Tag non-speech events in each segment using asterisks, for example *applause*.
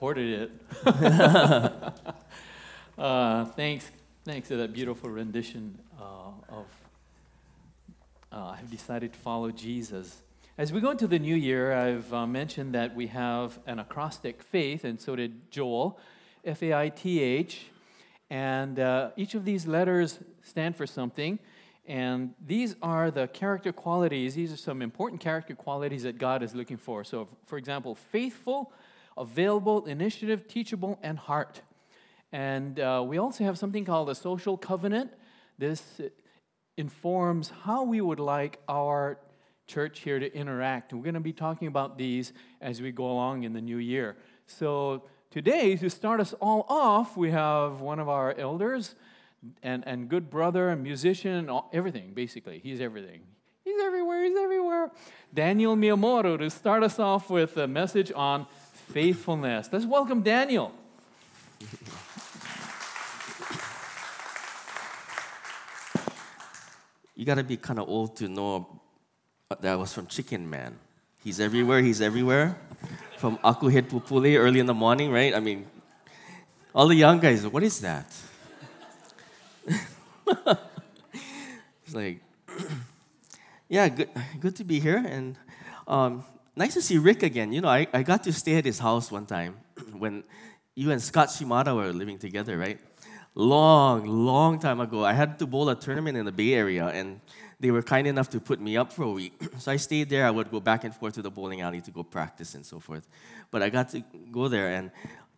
recorded it. *laughs* uh, thanks, thanks for that beautiful rendition uh, of uh, I've decided to follow Jesus. As we go into the new year, I've uh, mentioned that we have an acrostic faith, and so did Joel, F A I T H. And uh, each of these letters stand for something. And these are the character qualities. These are some important character qualities that God is looking for. So, for example, faithful, available, initiative, teachable, and heart. And uh, we also have something called a social covenant. This informs how we would like our church here to interact. And we're going to be talking about these as we go along in the new year. So, today, to start us all off, we have one of our elders and, and good brother and musician, all, everything, basically. He's everything. He's everywhere, he's everywhere. Daniel Miyamoto to start us off with a message on faithfulness. Let's welcome Daniel. You gotta be kind of old to know that I was from Chicken Man. He's everywhere, he's everywhere. From Akuhead Pupule early in the morning, right? I mean, all the young guys, what is that? *laughs* it's like, *clears throat* yeah, good, good to be here. And um, nice to see Rick again. You know, I, I got to stay at his house one time *clears throat* when you and Scott Shimada were living together, right? Long, long time ago. I had to bowl a tournament in the Bay Area, and they were kind enough to put me up for a week. *clears throat* so I stayed there. I would go back and forth to the bowling alley to go practice and so forth. But I got to go there, and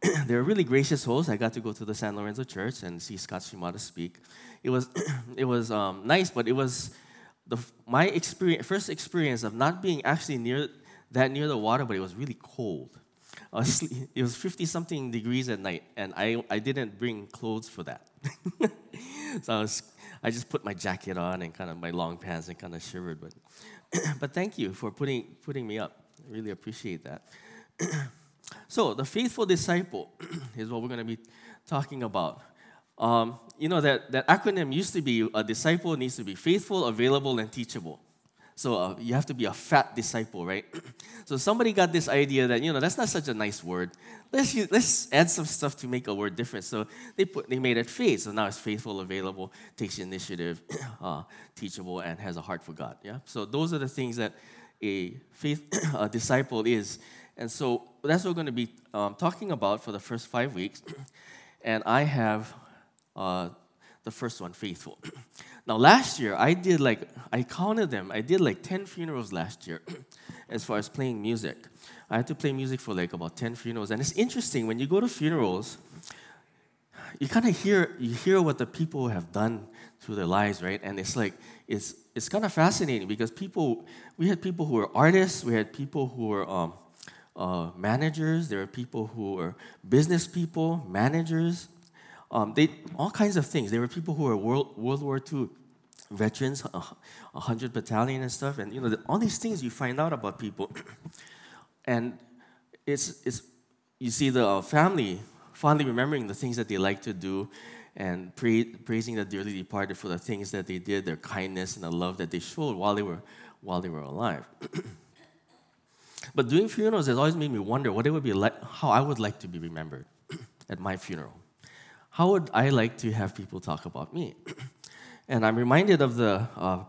*clears throat* they were really gracious hosts. I got to go to the San Lorenzo Church and see Scott Shimada speak. It was, it was um, nice, but it was the, my experience, first experience of not being actually near that near the water, but it was really cold. *laughs* it was 50 something degrees at night, and I, I didn't bring clothes for that. *laughs* so I, was, I just put my jacket on and kind of my long pants and kind of shivered. But, *clears throat* but thank you for putting, putting me up. I really appreciate that. *clears throat* So, the faithful disciple *clears throat* is what we're going to be talking about. Um, you know, that, that acronym used to be a disciple needs to be faithful, available, and teachable. So, uh, you have to be a fat disciple, right? *clears throat* so, somebody got this idea that, you know, that's not such a nice word. Let's, use, let's add some stuff to make a word different. So, they, put, they made it faith. So, now it's faithful, available, takes initiative, *clears throat* uh, teachable, and has a heart for God. Yeah? So, those are the things that a faith *clears throat* a disciple is. And so that's what we're going to be um, talking about for the first five weeks. and I have uh, the first one, faithful. *clears throat* now, last year, I did like, I counted them. I did like 10 funerals last year *clears throat* as far as playing music. I had to play music for like about 10 funerals. And it's interesting, when you go to funerals, you kind of hear, you hear what the people have done through their lives, right? And it's like, it's, it's kind of fascinating because people, we had people who were artists, we had people who were um, uh, managers, there are people who are business people, managers, um, they, all kinds of things. There were people who were World, World War II veterans, a 100 battalion and stuff, and you know, the, all these things you find out about people. *coughs* and it's, it's, you see the uh, family fondly remembering the things that they like to do and pray, praising the dearly departed for the things that they did, their kindness and the love that they showed while they were, while they were alive. *coughs* But doing funerals has always made me wonder what it would be like, how I would like to be remembered *coughs* at my funeral. How would I like to have people talk about me? *clears throat* and I'm reminded of the, uh,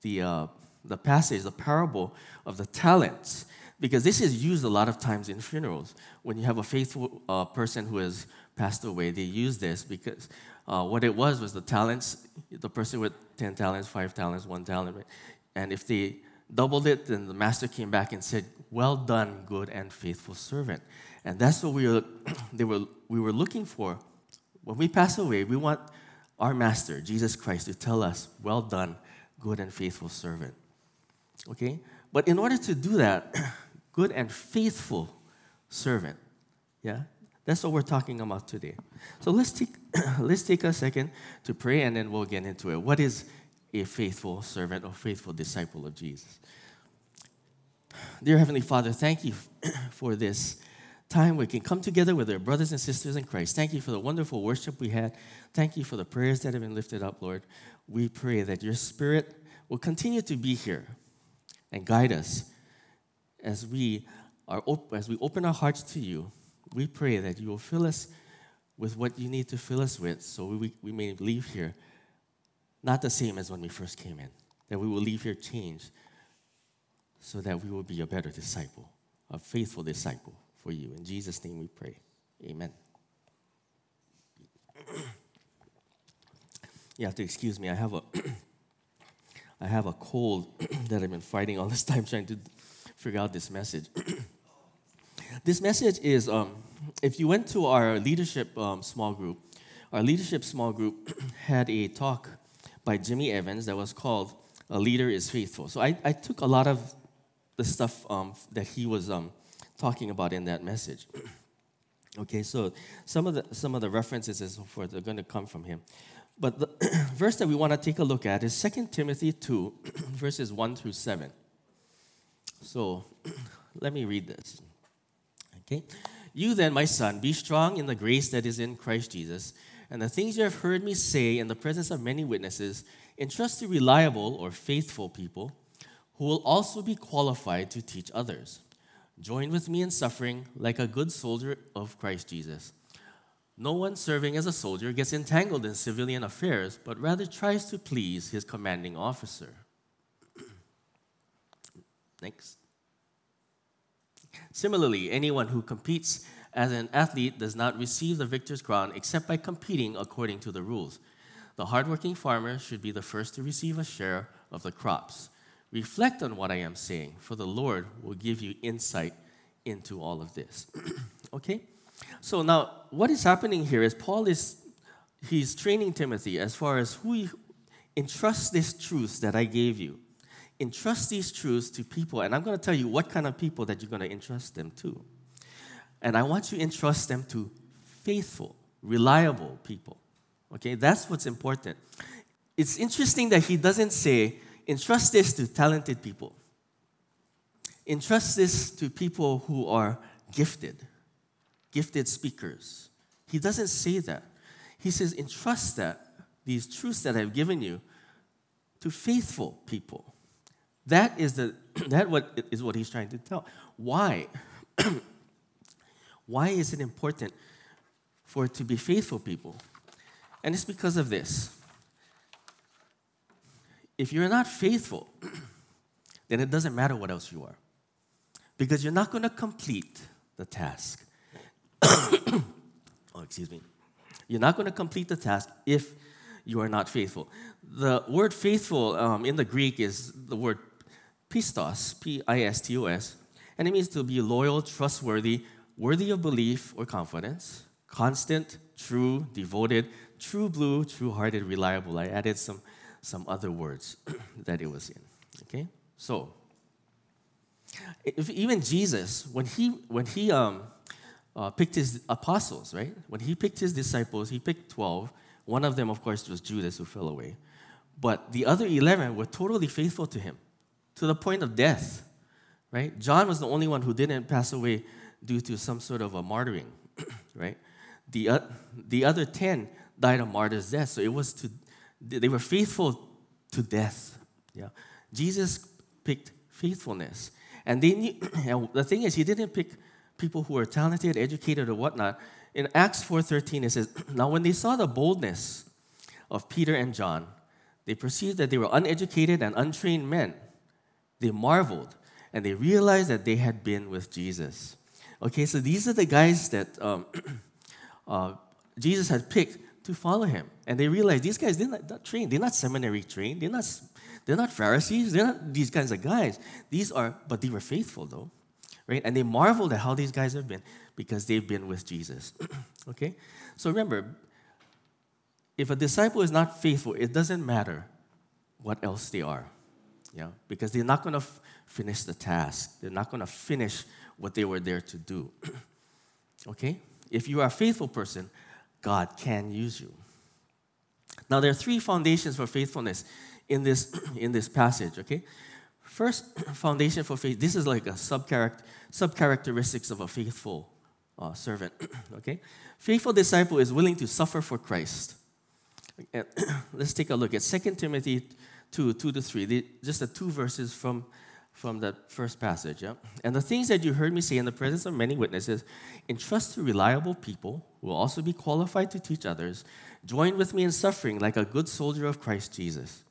the, uh, the passage, the parable of the talents, because this is used a lot of times in funerals. When you have a faithful uh, person who has passed away, they use this because uh, what it was was the talents, the person with 10 talents, 5 talents, 1 talent, right? and if they doubled it, then the master came back and said, Well done, good and faithful servant. And that's what we were, *clears throat* they were, we were looking for. When we pass away, we want our master, Jesus Christ, to tell us, Well done, good and faithful servant. Okay? But in order to do that, *clears throat* good and faithful servant, yeah, that's what we're talking about today. So let's take, *clears throat* let's take a second to pray and then we'll get into it. What is a faithful servant or faithful disciple of Jesus. Dear Heavenly Father, thank you *clears throat* for this time we can come together with our brothers and sisters in Christ. Thank you for the wonderful worship we had. Thank you for the prayers that have been lifted up, Lord. We pray that your Spirit will continue to be here and guide us as we are op- as we open our hearts to you. we pray that you will fill us with what you need to fill us with so we, we may leave here not the same as when we first came in, that we will leave here changed so that we will be a better disciple, a faithful disciple for you. In Jesus' name we pray. Amen. you have to excuse me. I have a *clears throat* I have a cold *clears throat* that I've been fighting all this time trying to figure out this message. *clears throat* this message is um, if you went to our leadership um, small group, our leadership small group had a talk by Jimmy Evans that was called A Leader is Faithful. So I, I took a lot of the stuff um, that he was um, talking about in that message. *clears throat* okay, so some of the, some of the references and so forth are going to come from him. But the *clears throat* verse that we want to take a look at is 2 Timothy 2, *clears throat* verses 1 through 7. So let me read this. Okay. You then, my son, be strong in the grace that is in Christ Jesus, and the things you have heard me say in the presence of many witnesses, entrust to reliable or faithful people who will also be qualified to teach others. Join with me in suffering like a good soldier of Christ Jesus. No one serving as a soldier gets entangled in civilian affairs, but rather tries to please his commanding officer. *clears throat* Next. Similarly, anyone who competes as an athlete does not receive the victor's crown except by competing according to the rules. The hardworking farmer should be the first to receive a share of the crops. Reflect on what I am saying, for the Lord will give you insight into all of this. *clears throat* okay? So now, what is happening here is Paul is he's training Timothy as far as who he, entrust this truth that I gave you. Entrust these truths to people, and I'm going to tell you what kind of people that you're going to entrust them to. And I want you to entrust them to faithful, reliable people. Okay, that's what's important. It's interesting that he doesn't say, entrust this to talented people. Entrust this to people who are gifted gifted speakers. He doesn't say that. He says, entrust that, these truths that I've given you, to faithful people. That is the *clears throat* that what is what he's trying to tell. Why? *clears throat* Why is it important for it to be faithful people? And it's because of this. If you're not faithful, *clears throat* then it doesn't matter what else you are. Because you're not going to complete the task. *coughs* oh, excuse me. You're not going to complete the task if you are not faithful. The word faithful um, in the Greek is the word pistos, P I S T O S, and it means to be loyal, trustworthy, worthy of belief or confidence, constant, true, devoted, true blue, true hearted, reliable. I added some, some other words *clears throat* that it was in. Okay? So, if even Jesus, when he, when he um, uh, picked his apostles, right? When he picked his disciples, he picked 12. One of them, of course, was Judas who fell away. But the other 11 were totally faithful to him to the point of death, right? John was the only one who didn't pass away due to some sort of a martyring, *clears throat* right? The, uh, the other 10 died a martyr's death. So it was to, they were faithful to death. Yeah. Jesus picked faithfulness. And they knew, *clears throat* and the thing is, he didn't pick people who were talented, educated, or whatnot. In Acts 4.13, it says, *clears throat* Now when they saw the boldness of Peter and John, they perceived that they were uneducated and untrained men. They marveled, and they realized that they had been with Jesus. Okay, so these are the guys that um, *clears throat* uh, Jesus had picked to follow him. And they realized these guys, they're not, not trained. They're not seminary trained. They're not, they're not Pharisees. They're not these kinds of guys. These are, but they were faithful though right? And they marveled at how these guys have been because they've been with Jesus. *clears throat* okay? So remember, if a disciple is not faithful, it doesn't matter what else they are. Yeah? Because they're not going to f- finish the task. They're not going to finish what they were there to do. *clears throat* okay? If you are a faithful person, God can use you. Now there are three foundations for faithfulness in this *clears throat* in this passage, okay? First *clears throat* foundation for faith, this is like a subcharacter subcharacteristics of a faithful uh, servant. *clears throat* okay? Faithful disciple is willing to suffer for Christ. Let's take a look at 2 Timothy 2 2 to 3. just the two verses from, from that first passage. Yeah? And the things that you heard me say in the presence of many witnesses, entrust to reliable people who will also be qualified to teach others. Join with me in suffering like a good soldier of Christ Jesus.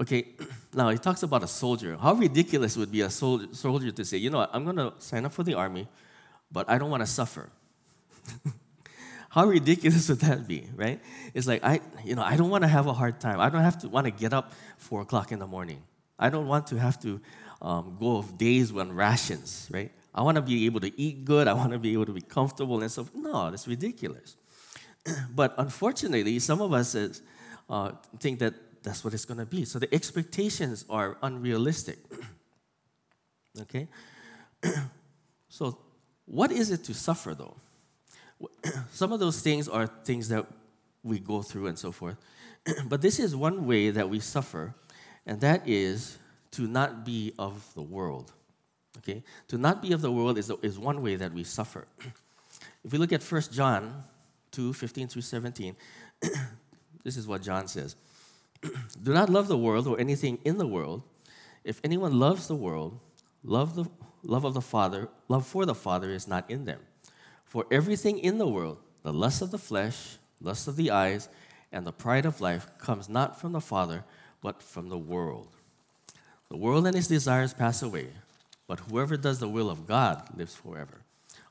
Okay, *clears throat* now he talks about a soldier. How ridiculous would be a soldier, soldier to say, you know what, I'm going to sign up for the army, but I don't want to suffer. *laughs* How ridiculous would that be, right? It's like I, you know, I don't want to have a hard time. I don't have to want to get up four o'clock in the morning. I don't want to have to um, go of days on rations, right? I want to be able to eat good. I want to be able to be comfortable and stuff. No, that's ridiculous. *clears throat* but unfortunately, some of us is, uh, think that that's what it's going to be. So the expectations are unrealistic. *clears throat* okay? *clears throat* so, what is it to suffer though? Some of those things are things that we go through and so forth. but this is one way that we suffer, and that is to not be of the world. Okay? To not be of the world is, is one way that we suffer. *clears throat* if we look at 1 John 2 15 through 17, *clears throat* this is what John says *clears throat* Do not love the world or anything in the world. If anyone loves the world, love, the, love of the Father, love for the Father is not in them. For everything in the world, the lust of the flesh, lust of the eyes, and the pride of life comes not from the Father, but from the world. The world and its desires pass away, but whoever does the will of God lives forever.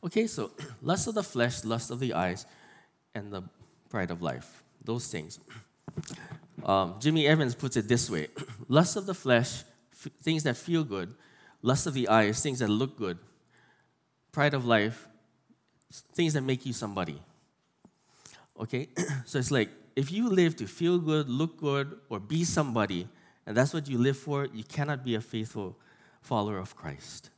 Okay, so *clears throat* lust of the flesh, lust of the eyes, and the pride of life. Those things. *clears throat* Um, Jimmy Evans puts it this way *clears throat* lust of the flesh, f- things that feel good, lust of the eyes, things that look good, pride of life, things that make you somebody. Okay? so it's like if you live to feel good, look good, or be somebody, and that's what you live for, you cannot be a faithful follower of Christ.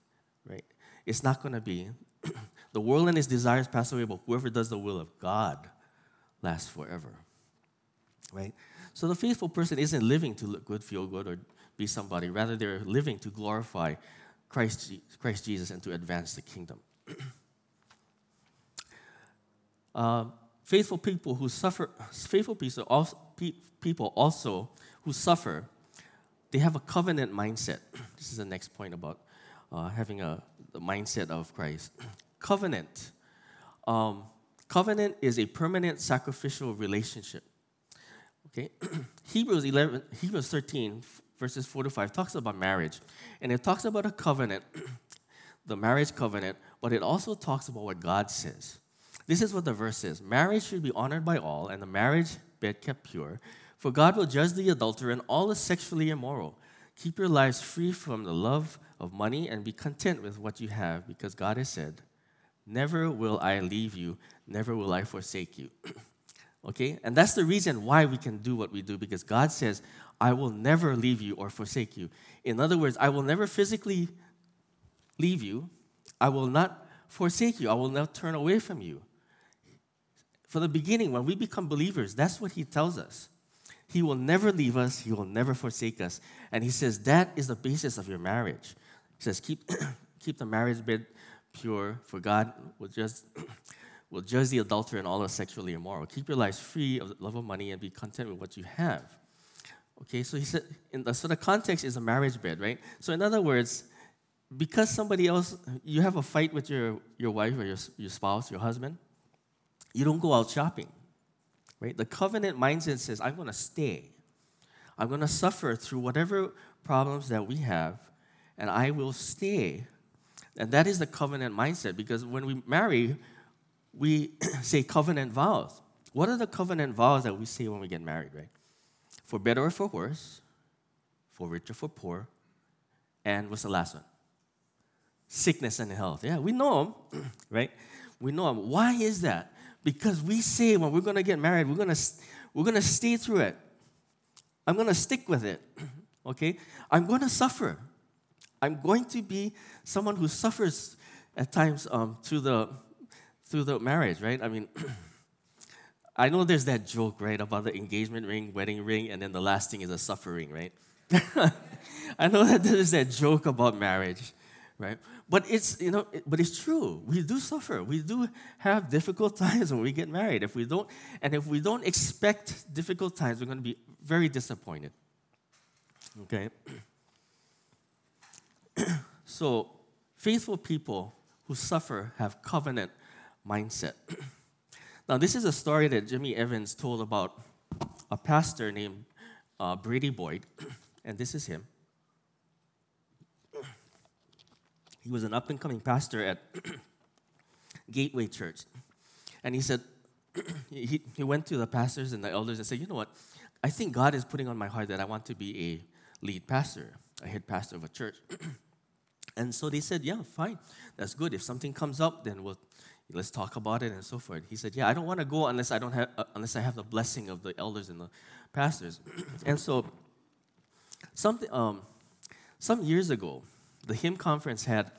Right? It's not going to be. *clears throat* the world and its desires pass away, but whoever does the will of God lasts forever. Right? So the faithful person isn't living to look good, feel good, or be somebody. Rather, they're living to glorify Christ, Christ Jesus and to advance the kingdom. *clears throat* Uh, faithful people who suffer, faithful people also, people also who suffer, they have a covenant mindset. *clears throat* This is the next point about uh, having a the mindset of Christ. *clears throat* covenant. Um, covenant is a permanent sacrificial relationship. Okay, *clears throat* Hebrews 11, Hebrews 13, verses 4 to 5 talks about marriage, and it talks about a covenant, the marriage covenant, but it also talks about what God says. This is what the verse says Marriage should be honored by all, and the marriage bed kept pure. For God will judge the adulterer and all the sexually immoral. Keep your lives free from the love of money and be content with what you have, because God has said, Never will I leave you, never will I forsake you. *clears throat* okay? And that's the reason why we can do what we do, because God says, I will never leave you or forsake you. In other words, I will never physically leave you, I will not forsake you, I will not turn away from you. From the beginning, when we become believers, that's what he tells us. He will never leave us, he will never forsake us. And he says that is the basis of your marriage. He says, keep, *clears throat* keep the marriage bed pure, for God will just *clears throat* will judge the adulterer and all the sexually immoral. Keep your lives free of the love of money and be content with what you have. Okay, so he said, in the, so the context is a marriage bed, right? So in other words, because somebody else, you have a fight with your, your wife or your, your spouse, your husband, you don't go out shopping. Right? The covenant mindset says, I'm going to stay. I'm going to suffer through whatever problems that we have, and I will stay. And that is the covenant mindset because when we marry, we *clears throat* say covenant vows. What are the covenant vows that we say when we get married, right? For better or for worse, for richer or for poor, and what's the last one? Sickness and health. Yeah, we know them, *clears throat* right? We know them. Why is that? Because we say when we're going to get married, we're going to we're going to stay through it. I'm going to stick with it. *clears throat* okay? I'm going to suffer. I'm going to be someone who suffers at times um, through the through the marriage, right? I mean, *clears throat* I know there's that joke, right, about the engagement ring, wedding ring, and then the last thing is a suffering, right? *laughs* I know that there's that joke about marriage, right? But it's, you know, but it's true. We do suffer. We do have difficult *laughs* times when we get married. If we don't, and if we don't expect difficult times, we're going to be very disappointed. Okay? *clears throat* so, faithful people who suffer have covenant mindset. *clears throat* now, this is a story that Jimmy Evans told about a pastor named uh, Brady Boyd, *clears throat* and this is him. He was an up and coming pastor at *clears throat* Gateway Church. And he said, *clears throat* he, he went to the pastors and the elders and said, You know what? I think God is putting on my heart that I want to be a lead pastor, a head pastor of a church. *clears throat* and so they said, Yeah, fine. That's good. If something comes up, then we'll let's talk about it and so forth. He said, Yeah, I don't want to go unless I don't have uh, unless I have the blessing of the elders and the pastors. and so something um, some years ago, the HIM conference had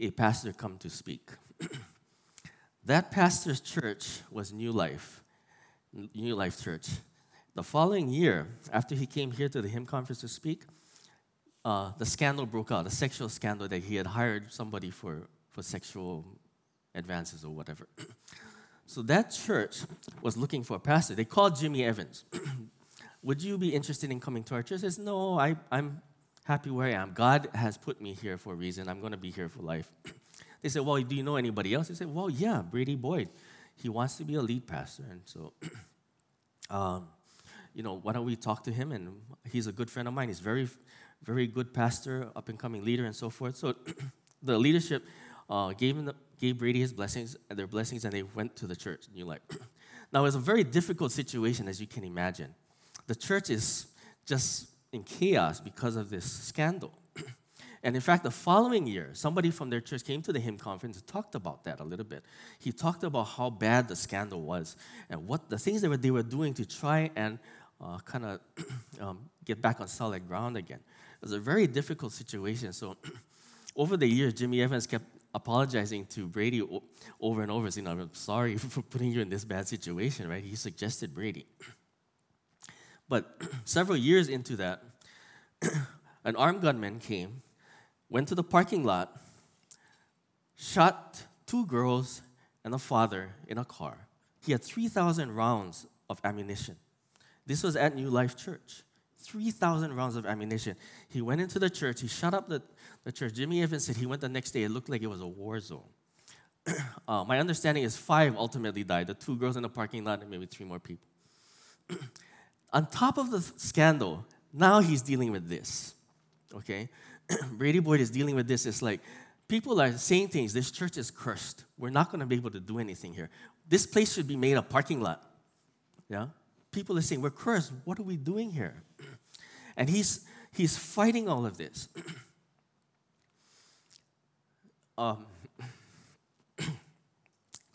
a pastor come to speak. *clears throat* that pastor's church was New Life, New Life Church. The following year, after he came here to the HIM conference to speak, uh, the scandal broke out, a sexual scandal that he had hired somebody for, for sexual advances or whatever. *clears throat* so that church was looking for a pastor. They called Jimmy Evans. *clears throat* Would you be interested in coming to our church? He says, No, I, I'm happy where I am. God has put me here for a reason. I'm going to be here for life. *clears throat* they said, Well, do you know anybody else? He said, Well, yeah, Brady Boyd. He wants to be a lead pastor. And so, *clears throat* um, you know, why don't we talk to him? And he's a good friend of mine. He's very, very good pastor, up and coming leader, and so forth. So *clears throat* the leadership uh, gave, him the, gave Brady his blessings, and their blessings, and they went to the church, And you're like, now, it's a very difficult situation, as you can imagine. The church is just in chaos because of this scandal. *clears throat* and in fact, the following year, somebody from their church came to the HIM conference and talked about that a little bit. He talked about how bad the scandal was and what the things that they were doing to try and uh, kind of *clears throat* um, get back on solid ground again. It was a very difficult situation. So, *clears throat* over the years, Jimmy Evans kept apologizing to Brady over and over, saying, I'm sorry *laughs* for putting you in this bad situation, right? He suggested Brady. But several years into that, *coughs* an armed gunman came, went to the parking lot, shot two girls and a father in a car. He had 3,000 rounds of ammunition. This was at New Life Church. 3,000 rounds of ammunition. He went into the church, he shot up the, the church. Jimmy Evans said he went the next day, it looked like it was a war zone. *coughs* uh, my understanding is five ultimately died the two girls in the parking lot, and maybe three more people. *coughs* On top of the scandal, now he's dealing with this. Okay? *clears throat* Brady Boyd is dealing with this. It's like people are saying things. This church is cursed. We're not going to be able to do anything here. This place should be made a parking lot. Yeah? People are saying, We're cursed. What are we doing here? *clears throat* And he's, he's fighting all of this. *clears throat* um,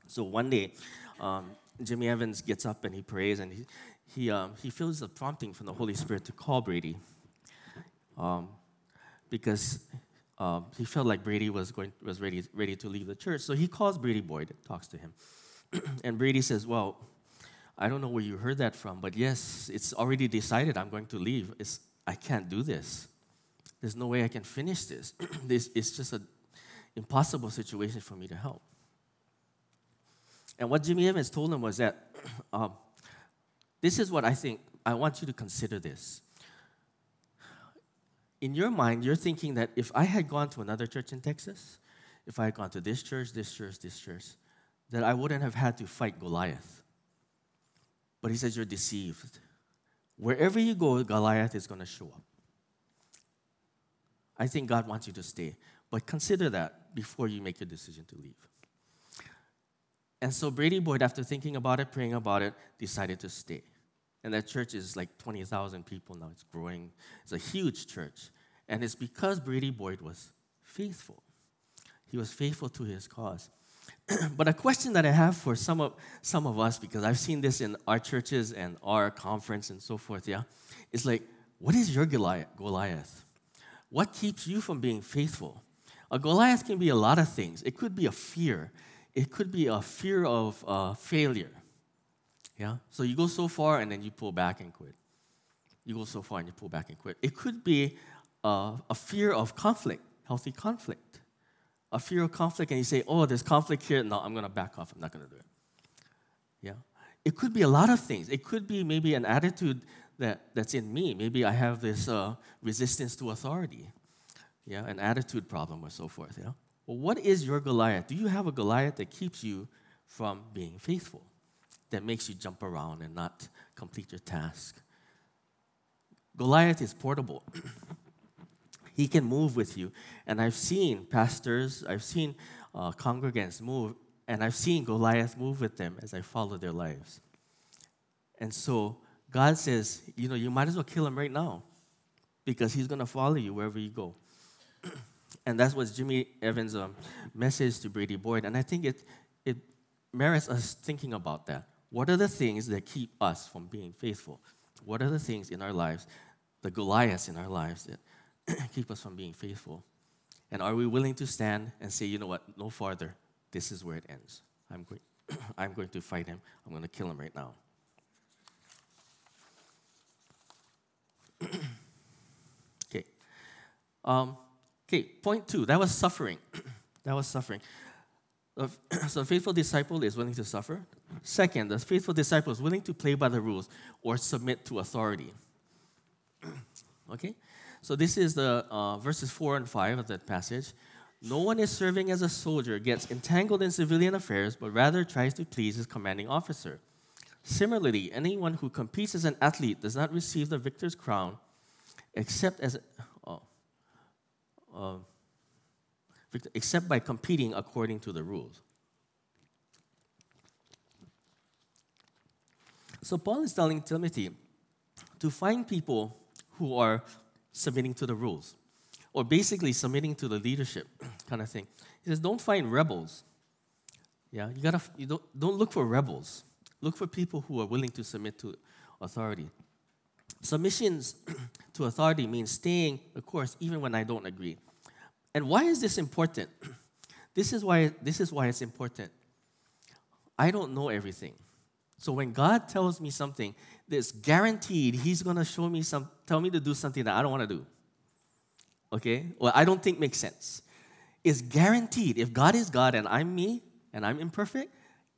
so one day, um, Jimmy Evans gets up and he prays and he, he, um, he feels the prompting from the Holy Spirit to call Brady um, because um, he felt like Brady was, going, was ready, ready to leave the church. So he calls Brady Boyd, talks to him. *clears throat* and Brady says, Well, I don't know where you heard that from, but yes, it's already decided I'm going to leave. It's, I can't do this. There's no way I can finish this. *clears throat* this it's just an impossible situation for me to help. And what Jimmy Evans told him was that *clears throat* um, this is what I think, I want you to consider this. In your mind, you're thinking that if I had gone to another church in Texas, if I had gone to this church, this church, this church, that I wouldn't have had to fight Goliath. But he says, You're deceived. Wherever you go, Goliath is going to show up. I think God wants you to stay. But consider that before you make your decision to leave. And so Brady Boyd, after thinking about it, praying about it, decided to stay. And that church is like 20,000 people now. It's growing. It's a huge church. And it's because Brady Boyd was faithful. He was faithful to his cause. *clears throat* but a question that I have for some of, some of us, because I've seen this in our churches and our conference and so forth, yeah, is like, what is your Goliath? What keeps you from being faithful? A Goliath can be a lot of things. It could be a fear, it could be a fear of uh, failure. Yeah? So you go so far and then you pull back and quit. You go so far and you pull back and quit. It could be uh, a fear of conflict, healthy conflict. A fear of conflict, and you say, oh, there's conflict here. No, I'm going to back off. I'm not going to do it. Yeah? It could be a lot of things. It could be maybe an attitude that, that's in me. Maybe I have this uh, resistance to authority. yeah, an attitude problem or so forth, yeah. Well, what is your Goliath? Do you have a Goliath that keeps you from being faithful, that makes you jump around and not complete your task? Goliath is portable. *clears throat* he can move with you. And I've seen pastors, I've seen uh, congregants move, and I've seen Goliath move with them as I follow their lives. And so God says, you know, you might as well kill him right now because he's going to follow you wherever you go. *clears throat* and that's what Jimmy Evans' um, message to Brady Boyd. And I think it, it merits us thinking about that. What are the things that keep us from being faithful? What are the things in our lives, the Goliaths in our lives, that *clears throat* keep us from being faithful? And are we willing to stand and say, you know what, no farther, this is where it ends? I'm going, *clears throat* I'm going to fight him, I'm going to kill him right now. *clears throat* okay. Um, okay, point two, that was suffering. that was suffering. *clears throat* so a faithful disciple is willing to suffer. Second, the faithful disciple is willing to play by the rules or submit to authority. *clears throat* okay? So this is the uh, verses 4 and 5 of that passage. No one is serving as a soldier gets entangled in civilian affairs, but rather tries to please his commanding officer. Similarly, anyone who competes as an athlete does not receive the victor's crown except as uh, uh, except by competing according to the rules. So Paul is telling Timothy to find people who are submitting to the rules, or basically submitting to the leadership kind of thing. He says, don't find rebels. Yeah, you gotta you don't don't look for rebels. Look for people who are willing to submit to authority. Submissions *clears throat* to authority means staying the course even when I don't agree. And why is this important? *clears throat* This is why this is why it's important. I don't know everything. So when God tells me something, that's guaranteed He's gonna show me some, tell me to do something that I don't want to do. Okay? Well, I don't think makes sense. It's guaranteed. If God is God and I'm me and I'm imperfect,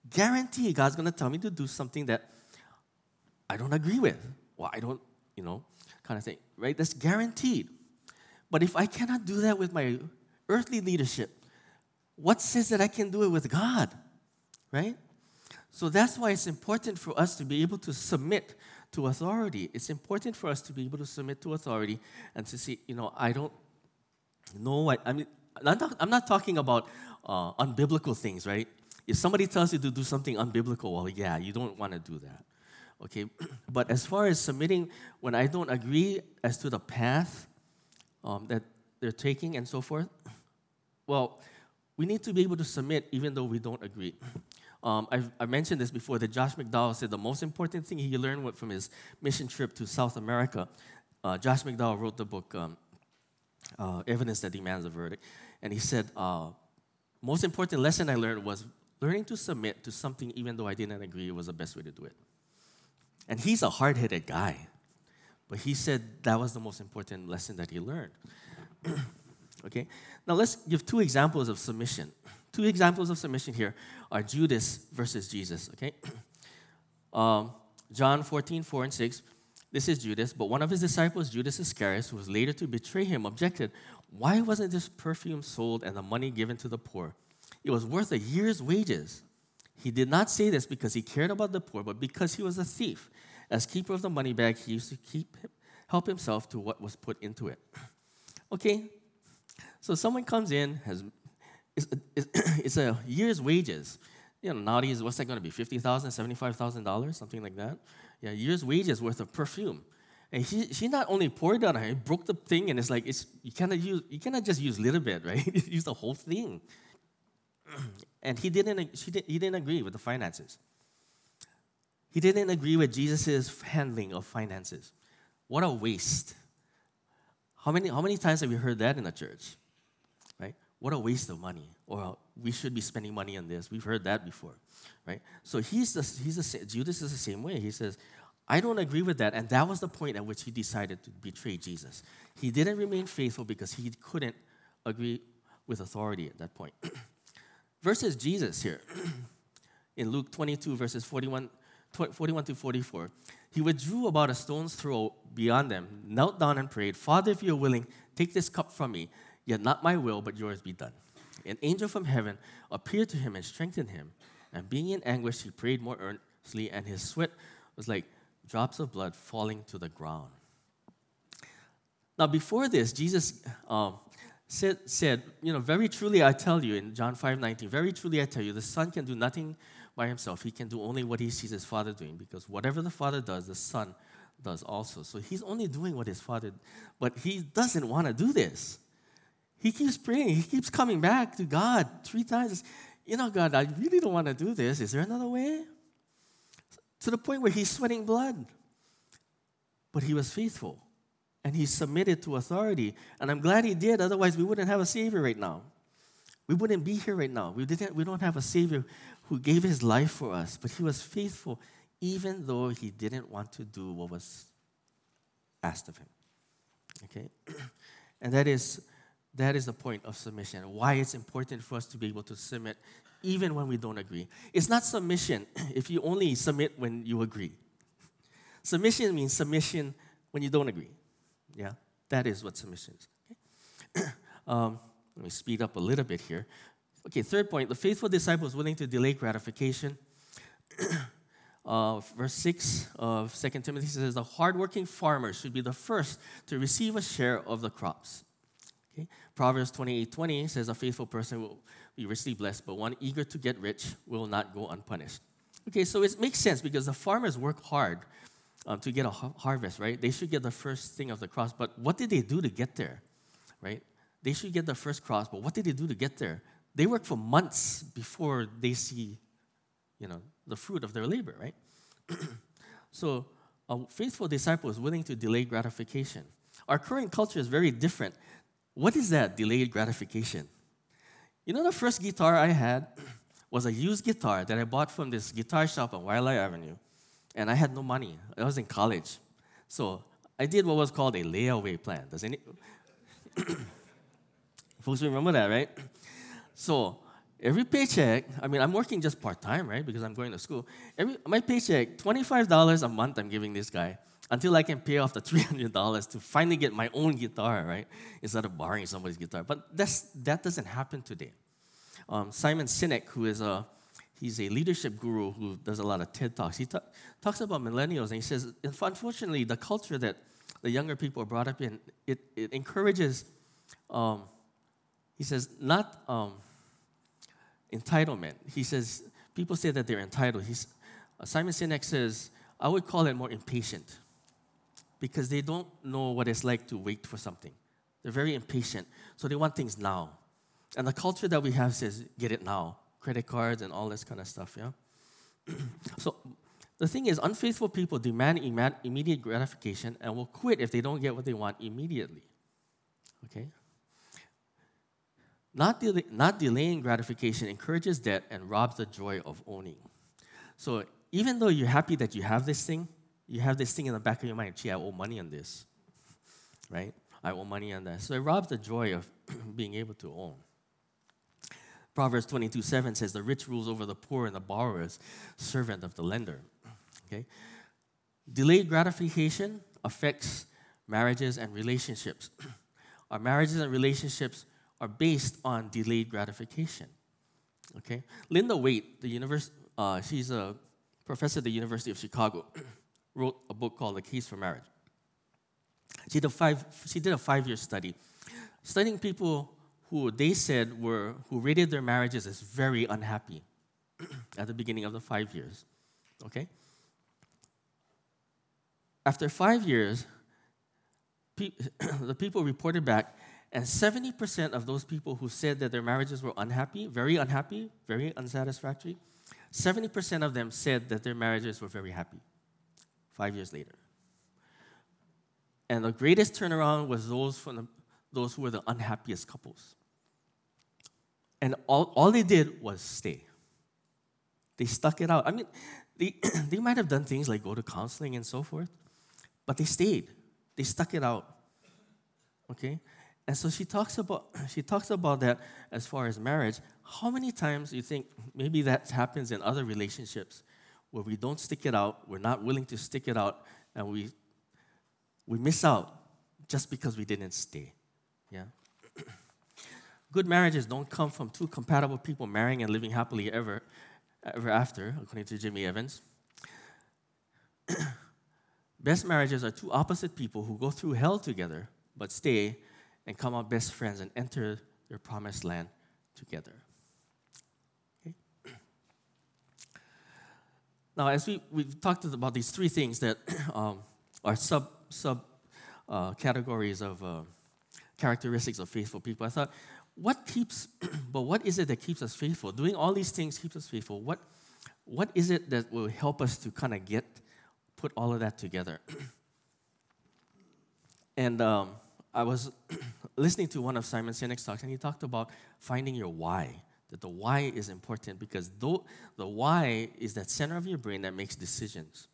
guarantee God's going to tell me to do something that I don't agree with. Well, I don't, you know, kind of thing, right? That's guaranteed. But if I cannot do that with my earthly leadership, what says that I can do it with God, right? So that's why it's important for us to be able to submit to authority. It's important for us to be able to submit to authority and to see, you know, I don't know what, I mean, I'm not, I'm not talking about uh, unbiblical things, right? If somebody tells you to do something unbiblical, well, yeah, you don't want to do that. Okay? *clears throat* But as far as submitting, when I don't agree as to the path um, that they're taking and so forth, well, we need to be able to submit even though we don't agree. Um, I've, I mentioned this before that Josh McDowell said the most important thing he learned from his mission trip to South America. Uh, Josh McDowell wrote the book um, uh, Evidence That Demands a Verdict. And he said, uh, most important lesson I learned was learning to submit to something even though I didn't agree was the best way to do it. And he's a hard headed guy, but he said that was the most important lesson that he learned. *clears throat* okay? Now let's give two examples of submission. Two examples of submission here are Judas versus Jesus, okay? *clears throat* Um, John 14, 4 and 6. This is Judas, but one of his disciples, Judas Iscariot, who was later to betray him, objected, Why wasn't this perfume sold and the money given to the poor? It was worth a year's wages. He did not say this because he cared about the poor, but because he was a thief. As keeper of the money bag, he used to keep help himself to what was put into it. *clears throat* okay, so someone comes in, has it's, *clears throat* it's a year's wages. You know, nowadays, what's that going to be? $50,000, $75,000, something like that? Yeah, year's wages worth of perfume. And he, she not only poured it on her, he broke the thing, and it's like, it's, you, cannot use, you cannot just use little bit, *laughs* right? use the whole thing. *clears throat* and he didn't, she did, he didn't agree with the finances. He didn't agree with Jesus' handling of finances. What a waste. How many, how many times have you heard that in the church? Right? What a waste of money. Or we should be spending money on this. We've heard that before. Right? So he's the, he's the, Judas is the same way. He says, I don't agree with that. And that was the point at which he decided to betray Jesus. He didn't remain faithful because he couldn't agree with authority at that point. *clears throat* versus Jesus here *clears throat* in Luke 22, verses 41, 41 to 44. He withdrew about a stone's throw beyond them, knelt down and prayed, Father, if you're willing, take this cup from me. Yet not my will, but yours be done. An angel from heaven appeared to him and strengthened him. And being in anguish, he prayed more earnestly, and his sweat was like drops of blood falling to the ground. Now, before this, Jesus um, said, said, you know, very truly I tell you in John 5 19, very truly I tell you, the Son can do nothing by himself. He can do only what he sees his Father doing, because whatever the Father does, the Son does also. So he's only doing what his Father, but he doesn't want to do this. He keeps praying, he keeps coming back to God three times. You know, God, I really don't want to do this. Is there another way? To the point where he's sweating blood. But he was faithful and he submitted to authority. And I'm glad he did, otherwise, we wouldn't have a Savior right now. We wouldn't be here right now. We, didn't, we don't have a Savior who gave his life for us, but he was faithful even though he didn't want to do what was asked of him. Okay? *clears throat* and that is, that is the point of submission, why it's important for us to be able to submit even when we don't agree. It's not submission *clears throat* if you only submit when you agree. Submission means submission when you don't agree. Yeah, that is what submission is. Okay? *clears throat* um, let me speed up a little bit here. Okay, third point the faithful disciple is willing to delay gratification. *clears throat* uh, verse 6 of 2 Timothy says, The hardworking farmer should be the first to receive a share of the crops. Okay? Proverbs 28 20 says, A faithful person will be richly blessed, but one eager to get rich will not go unpunished. Okay, so it makes sense because the farmers work hard um, to get a harvest, right? They should get the first thing of the cross. But what did they do to get there, right? They should get the first cross, but what did they do to get there? They work for months before they see, you know, the fruit of their labor, right? *clears throat* so a faithful disciple is willing to delay gratification. Our current culture is very different. What is that delayed gratification? You know, the first guitar I had *clears throat* was a used guitar that I bought from this guitar shop on Waialae Avenue and I had no money. I was in college. So I did what was called a layaway plan. Does any *clears throat* folks remember that, right? So every paycheck, I mean, I'm working just part time, right? Because I'm going to school. Every my paycheck, $25 a month I'm giving this guy until I can pay off the *laughs* $300 to finally get my own guitar, right? Instead of borrowing somebody's guitar. But that's, that doesn't happen today. Um, Simon Sinek, who is a he's a leadership guru who does a lot of TED Talks. He ta- talks about millennials, and he says, unfortunately, the culture that the younger people are brought up in, it, it encourages, um, he says, not um, entitlement. He says, people say that they're entitled. He's, uh, Simon Sinek says, I would call it more impatient because they don't know what it's like to wait for something. They're very impatient, so they want things now. And the culture that we have says, get it now credit cards and all this kind of stuff, yeah? *clears throat* so the thing is, unfaithful people demand immediate gratification and will quit if they don't get what they want immediately. Okay? Not, not delaying gratification encourages debt and robs the joy of owning. So even though you're happy that you have this thing, you have this thing in the back of your mind, gee, I owe money on this, right? I owe money on that. So it robs the joy of *clears throat* being able to own. Proverbs 22 7 says, The rich rules over the poor, and the borrower is servant of the lender. Okay? Delayed gratification affects marriages and relationships. *clears throat* Our marriages and relationships are based on delayed gratification. Okay? Linda Waite, the univers- uh, she's a professor at the University of Chicago, *clears throat* wrote a book called The Case for Marriage. She did a five, she did a five year study studying people who they said were, who rated their marriages as very unhappy *clears throat* at the beginning of the five years. Okay? After five years, pe- *clears throat* the people reported back, and 70% of those people who said that their marriages were unhappy, very unhappy, very unsatisfactory, 70% of them said that their marriages were very happy five years later. And the greatest turnaround was those, from the, those who were the unhappiest couples. And all, all they did was stay. They stuck it out. I mean, they, *clears throat* they might have done things like go to counseling and so forth, but they stayed. They stuck it out. Okay? And so she talks about *clears throat* she talks about that as far as marriage. How many times do you think maybe that happens in other relationships where we don't stick it out, we're not willing to stick it out, and we we miss out just because we didn't stay. Yeah? *clears throat* Good marriages don't come from two compatible people marrying and living happily ever, ever after, according to Jimmy Evans. *clears throat* best marriages are two opposite people who go through hell together, but stay and come out best friends and enter their promised land together. Okay? *clears throat* Now, as we, we've talked about these three things that *clears throat* um, are sub, sub uh, categories of uh, characteristics of faithful people, I thought, what keeps, *clears throat* but what is it that keeps us faithful? Doing all these things keeps us faithful. What, what is it that will help us to kind of get, put all of that together? and um, I was *clears throat* listening to one of Simon Sinek's talks, and he talked about finding your why. That the why is important because the why is that center of your brain that makes decisions.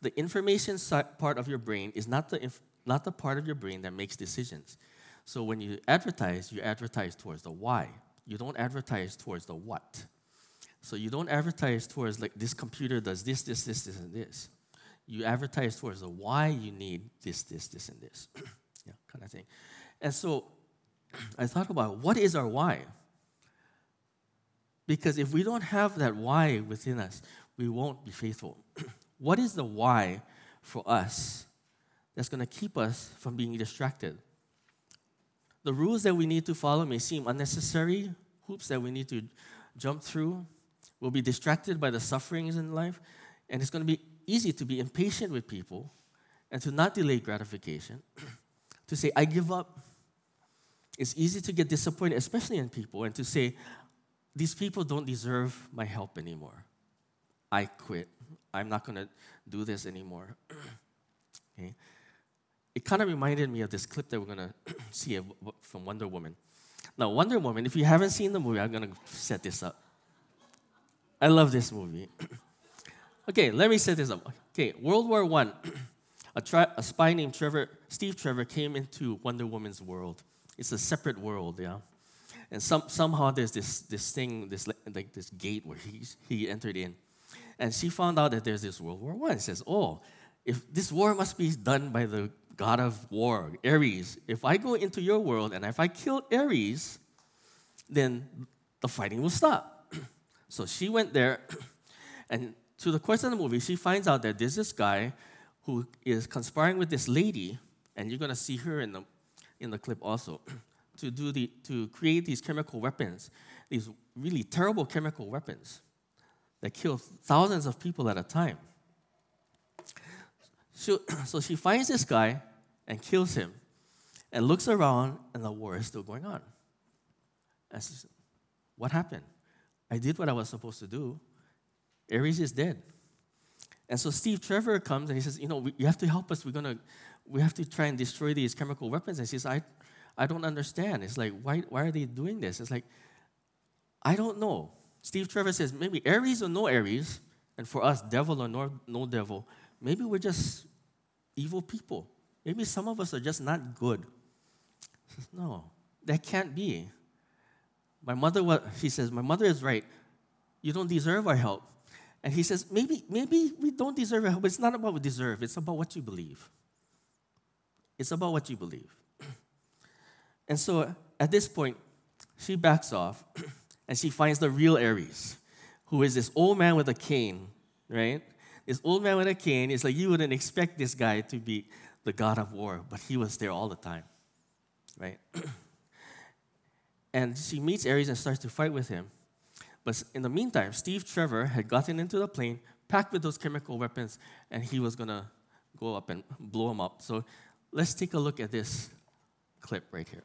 The information part of your brain is not the, inf- not the part of your brain that makes decisions. So when you advertise, you advertise towards the why. You don't advertise towards the what. So you don't advertise towards like this computer does this, this, this, this, and this. You advertise towards the why you need this, this, this, and this. *clears throat* yeah, kind of thing. And so *clears throat* I thought about what is our why? Because if we don't have that why within us, we won't be faithful. *clears throat* what is the why for us that's going to keep us from being distracted? The rules that we need to follow may seem unnecessary, hoops that we need to jump through. We'll be distracted by the sufferings in life, and it's going to be easy to be impatient with people and to not delay gratification, *clears throat* to say, I give up. It's easy to get disappointed, especially in people, and to say, these people don't deserve my help anymore. I quit. I'm not going to do this anymore. *clears throat* okay? It kind of reminded me of this clip that we're going to *clears throat* see from Wonder Woman. Now, Wonder Woman, if you haven't seen the movie, I'm going to set this up. I love this movie. *clears throat* okay, let me set this up. Okay, World War I, a, tri- a spy named Trevor, Steve Trevor came into Wonder Woman's world. It's a separate world, yeah and some, somehow there's this, this thing, this like this gate where he, he entered in. And she found out that there's this World War One. Says, oh, if this war must be done by the god of war, Ares. If I go into your world and if I kill Ares, then the fighting will stop. *clears throat* so she went there, *clears throat* and to the course of the movie, she finds out that there's this guy who is conspiring with this lady, and you're gonna see her in the in the clip also *clears throat* to, do the, to create these chemical weapons, these really terrible chemical weapons that kill thousands of people at a time. So, *clears throat* so she finds this guy and kills him and looks around, and the war is still going on. And she says, What happened? I did what I was supposed to do. Ares is dead. And so Steve Trevor comes and he says, You know, we, you have to help us. We're to, we have to try and destroy these chemical weapons. And he says, I, I don't understand. It's like, why, why are they doing this? It's like, I don't know. Steve Trevor says, maybe Ares or no Ares, and for us, devil or no, no devil, maybe we're just evil people. Maybe some of us are just not good. Says, no, that can't be. My mother, what he says, my mother is right. You don't deserve our help. And he says, maybe, maybe we don't deserve it, but It's not about what we deserve. It's about what you believe. It's about what you believe. *clears throat* And so at this point, she backs off *clears throat* and she finds the real Ares, who is this old man with a cane, right? This old man with a cane is like you wouldn't expect this guy to be the god of war, but he was there all the time, right? *clears throat* and she meets Ares and starts to fight with him. But in the meantime, Steve Trevor had gotten into the plane, packed with those chemical weapons, and he was gonna go up and blow them up. So let's take a look at this clip right here.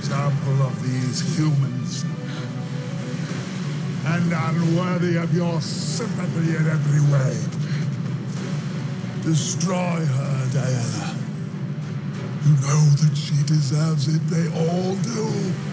Example of these humans. And unworthy of your sympathy in every way. Destroy her, Diana. You know that she deserves it. They all do.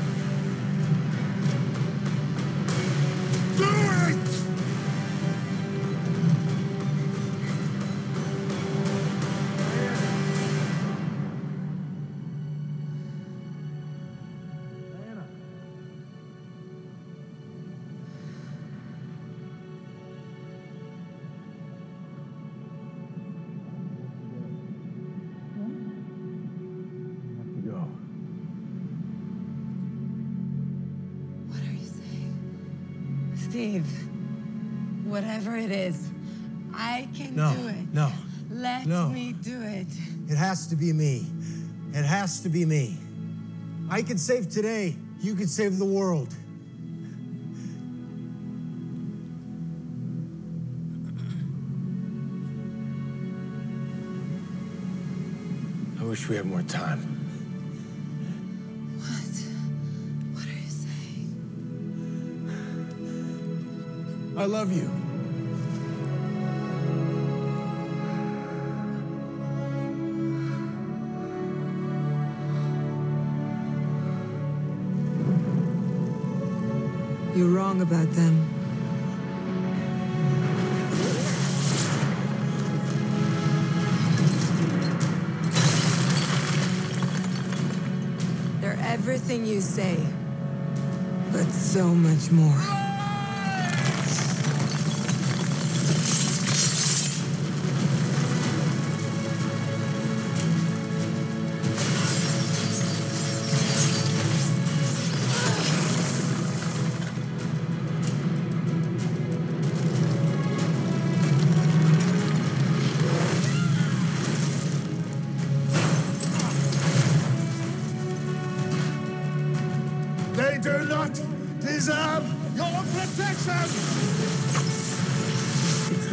Has to be me. It has to be me. I can save today. You can save the world. I wish we had more time. What? What are you saying? I love you. Wrong about them. They're everything you say, but so much more.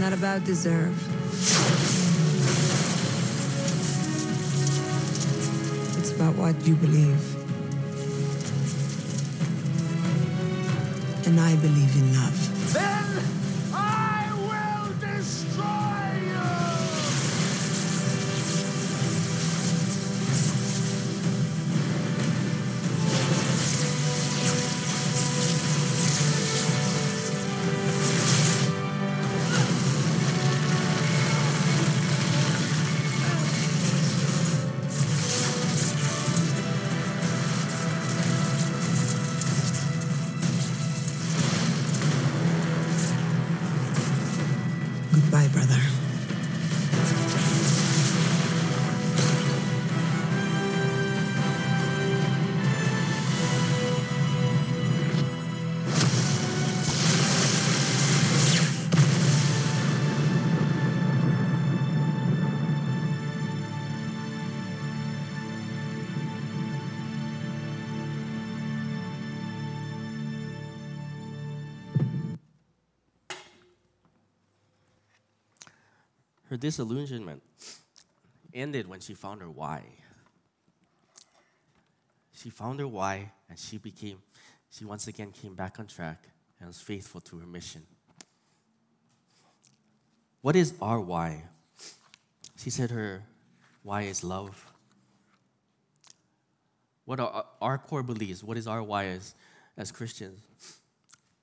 Not about deserve. It's about what you believe. And I believe in love. Then disillusionment ended when she found her why. She found her why, and she became, she once again came back on track and was faithful to her mission. What is our why? She said her why is love. What are our core beliefs? What is our why as, as Christians?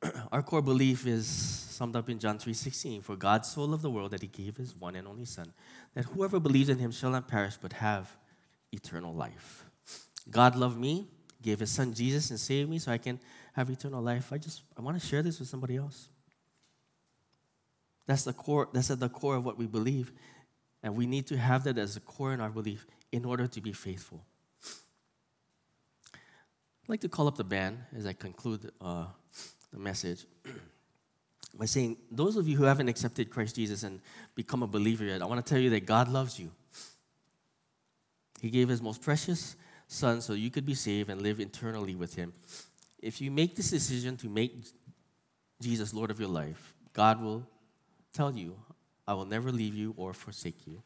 *clears throat* our core belief is summed up in John 3:16. For God so loved the world that he gave his one and only son, that whoever believes in him shall not perish but have eternal life. God loved me, gave his son Jesus and saved me so I can have eternal life. I just I want to share this with somebody else. That's the core, that's at the core of what we believe. And we need to have that as a core in our belief in order to be faithful. I'd like to call up the band as I conclude uh, the message *clears throat* by saying, Those of you who haven't accepted Christ Jesus and become a believer yet, I want to tell you that God loves you. He gave His most precious Son so you could be saved and live eternally with Him. If you make this decision to make Jesus Lord of your life, God will tell you, I will never leave you or forsake you.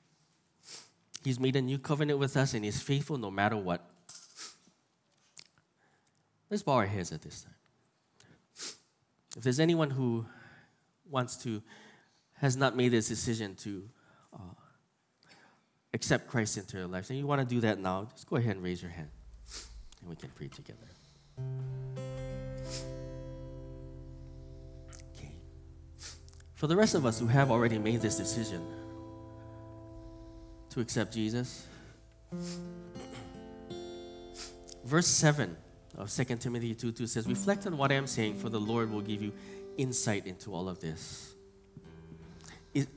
He's made a new covenant with us and He's faithful no matter what. Let's bow our heads at this time. If there's anyone who wants to, has not made this decision to uh, accept Christ into their lives, and you want to do that now, just go ahead and raise your hand and we can pray together. Okay. For the rest of us who have already made this decision to accept Jesus, verse 7 of 2 Timothy 2 2 says, Reflect on what I am saying, for the Lord will give you insight into all of this. Is,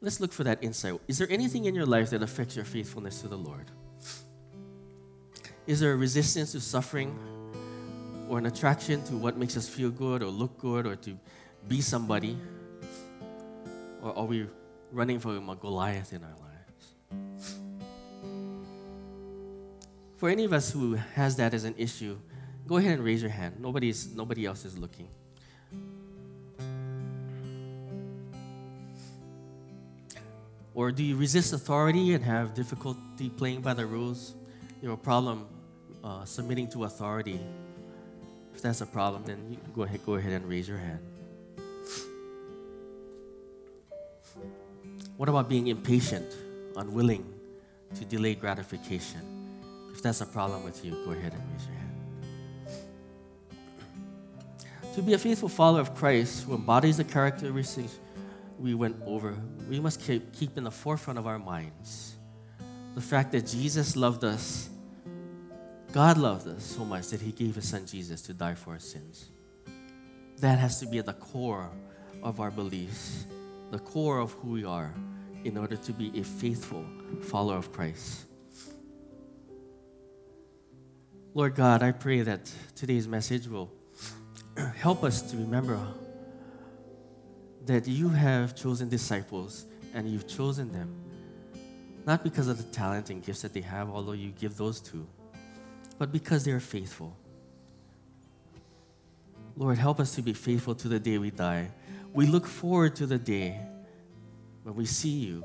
let's look for that insight. Is there anything in your life that affects your faithfulness to the Lord? Is there a resistance to suffering or an attraction to what makes us feel good or look good or to be somebody? Or are we running from a Goliath in our lives? For any of us who has that as an issue, go ahead and raise your hand. Nobody's, nobody else is looking. Or do you resist authority and have difficulty playing by the rules? You have a problem uh, submitting to authority. If that's a problem, then you go ahead, go ahead and raise your hand. What about being impatient, unwilling to delay gratification? If that's a problem with you, go ahead and raise your hand. To be a faithful follower of Christ who embodies the characteristics we went over, we must keep, keep in the forefront of our minds the fact that Jesus loved us, God loved us so much that He gave His Son Jesus to die for our sins. That has to be at the core of our beliefs, the core of who we are, in order to be a faithful follower of Christ. Lord God, I pray that today's message will *clears throat* help us to remember that you have chosen disciples and you've chosen them not because of the talent and gifts that they have, although you give those too, but because they are faithful. Lord, help us to be faithful to the day we die. We look forward to the day when we see you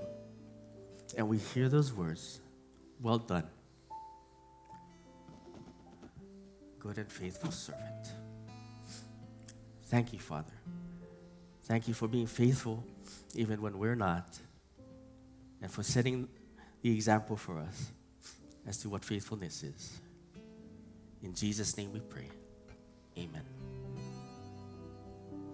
and we hear those words Well done, good and faithful servant. Thank you, Father. Thank you for being faithful even when we're not, and for setting the example for us as to what faithfulness is. In Jesus' name we pray. Amen.